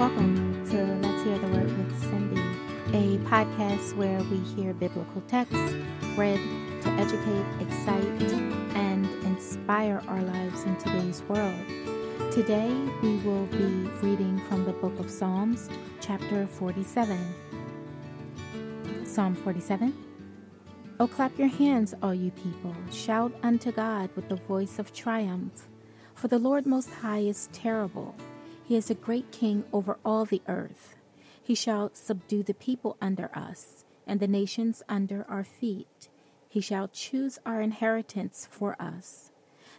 Welcome to Let's Hear the Word with Cindy, a podcast where we hear biblical texts read to educate, excite, and inspire our lives in today's world. Today we will be reading from the book of Psalms, chapter 47. Psalm 47. Oh, clap your hands, all you people. Shout unto God with the voice of triumph. For the Lord Most High is terrible. He is a great king over all the earth. He shall subdue the people under us, and the nations under our feet. He shall choose our inheritance for us,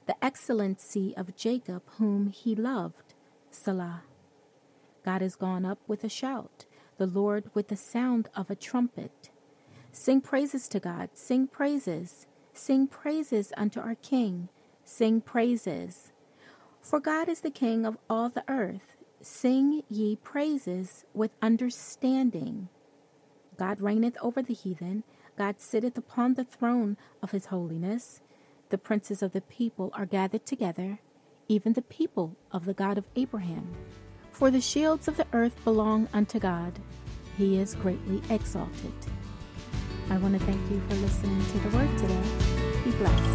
the excellency of Jacob, whom he loved. Selah. God is gone up with a shout, the Lord with the sound of a trumpet. Sing praises to God, sing praises, sing praises unto our King, sing praises. For God is the King of all the earth. Sing ye praises with understanding. God reigneth over the heathen, God sitteth upon the throne of his holiness. The princes of the people are gathered together, even the people of the God of Abraham. For the shields of the earth belong unto God, he is greatly exalted. I want to thank you for listening to the word today. Be blessed.